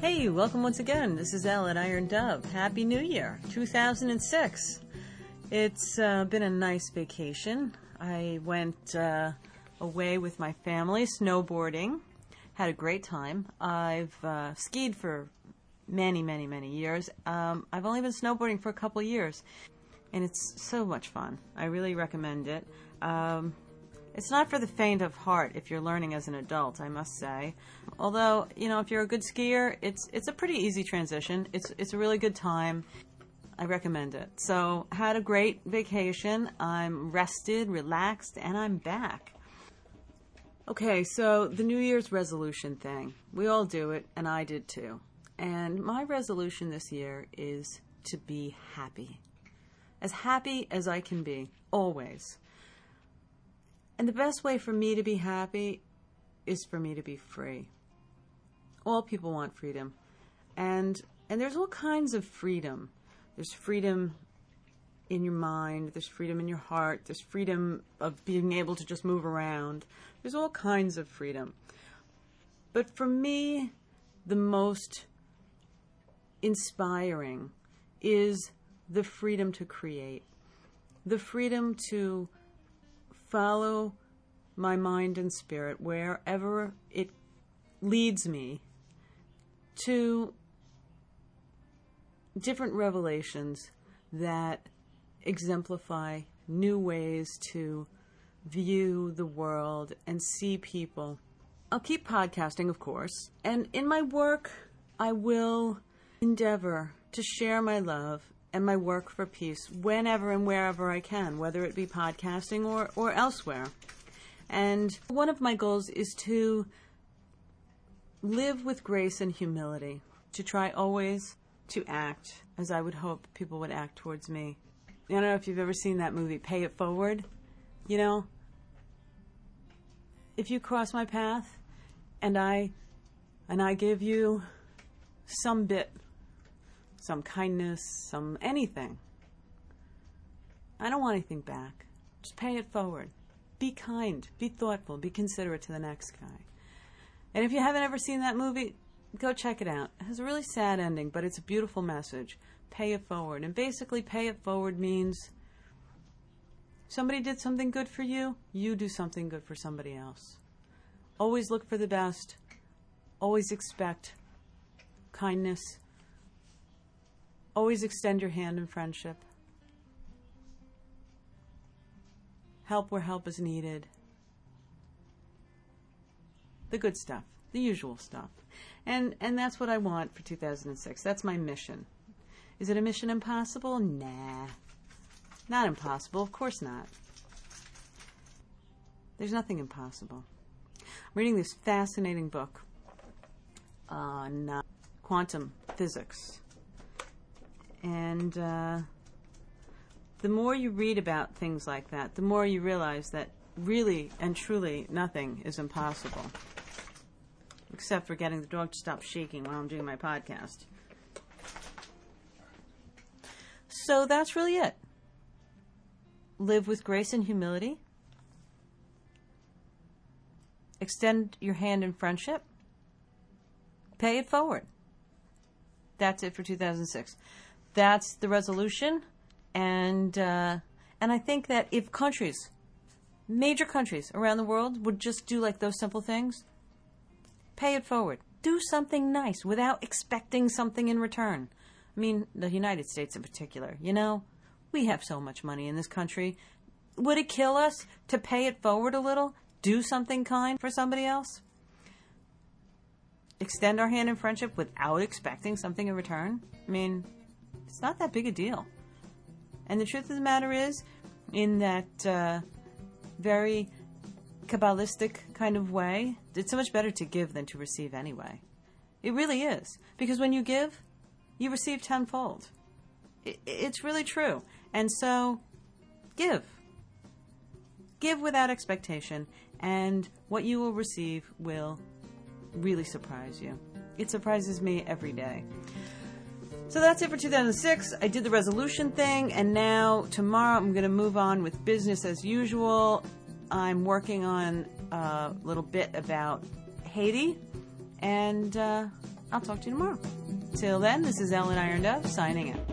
Hey, welcome once again. This is Elle at Iron Dove. Happy New Year, 2006. It's uh, been a nice vacation. I went uh, away with my family snowboarding. Had a great time. I've uh, skied for many, many, many years. Um, I've only been snowboarding for a couple years, and it's so much fun. I really recommend it. Um, it's not for the faint of heart if you're learning as an adult, I must say. Although, you know, if you're a good skier, it's it's a pretty easy transition. It's it's a really good time. I recommend it. So, had a great vacation. I'm rested, relaxed, and I'm back. Okay, so the New Year's resolution thing. We all do it, and I did too. And my resolution this year is to be happy. As happy as I can be, always. And the best way for me to be happy is for me to be free. All people want freedom. And and there's all kinds of freedom. There's freedom in your mind, there's freedom in your heart, there's freedom of being able to just move around. There's all kinds of freedom. But for me, the most inspiring is the freedom to create, the freedom to follow my mind and spirit wherever it leads me to different revelations that exemplify new ways to view the world and see people. I'll keep podcasting, of course, and in my work, I will endeavor to share my love and my work for peace whenever and wherever I can, whether it be podcasting or, or elsewhere. And one of my goals is to live with grace and humility, to try always to act as I would hope people would act towards me. I don't know if you've ever seen that movie, Pay It Forward. You know, if you cross my path and I and I give you some bit some kindness, some anything. I don't want anything back. Just pay it forward. Be kind, be thoughtful, be considerate to the next guy. And if you haven't ever seen that movie, go check it out. It has a really sad ending, but it's a beautiful message. Pay it forward. And basically, pay it forward means somebody did something good for you, you do something good for somebody else. Always look for the best. Always expect kindness, Always extend your hand in friendship. Help where help is needed. The good stuff, the usual stuff. And and that's what I want for 2006. That's my mission. Is it a mission impossible? Nah. Not impossible, of course not. There's nothing impossible. I'm reading this fascinating book on uh, quantum physics and uh, the more you read about things like that, the more you realize that really and truly nothing is impossible. Except for getting the dog to stop shaking while I'm doing my podcast. So that's really it. Live with grace and humility. Extend your hand in friendship. Pay it forward. That's it for 2006 that's the resolution, and uh, and I think that if countries, major countries around the world, would just do like those simple things, pay it forward, do something nice without expecting something in return. I mean, the United States in particular. You know, we have so much money in this country. Would it kill us to pay it forward a little? Do something kind for somebody else? Extend our hand in friendship without expecting something in return? I mean, it's not that big a deal. And the truth of the matter is, in that uh, very Kabbalistic kind of way, it's so much better to give than to receive anyway. It really is. Because when you give, you receive tenfold. It, it's really true. And so, give. Give without expectation, and what you will receive will really surprise you. It surprises me every day. So that's it for 2006. I did the resolution thing, and now tomorrow I'm going to move on with business as usual. I'm working on a little bit about Haiti, and uh, I'll talk to you tomorrow. Till then, this is Ellen Iron Dove signing out.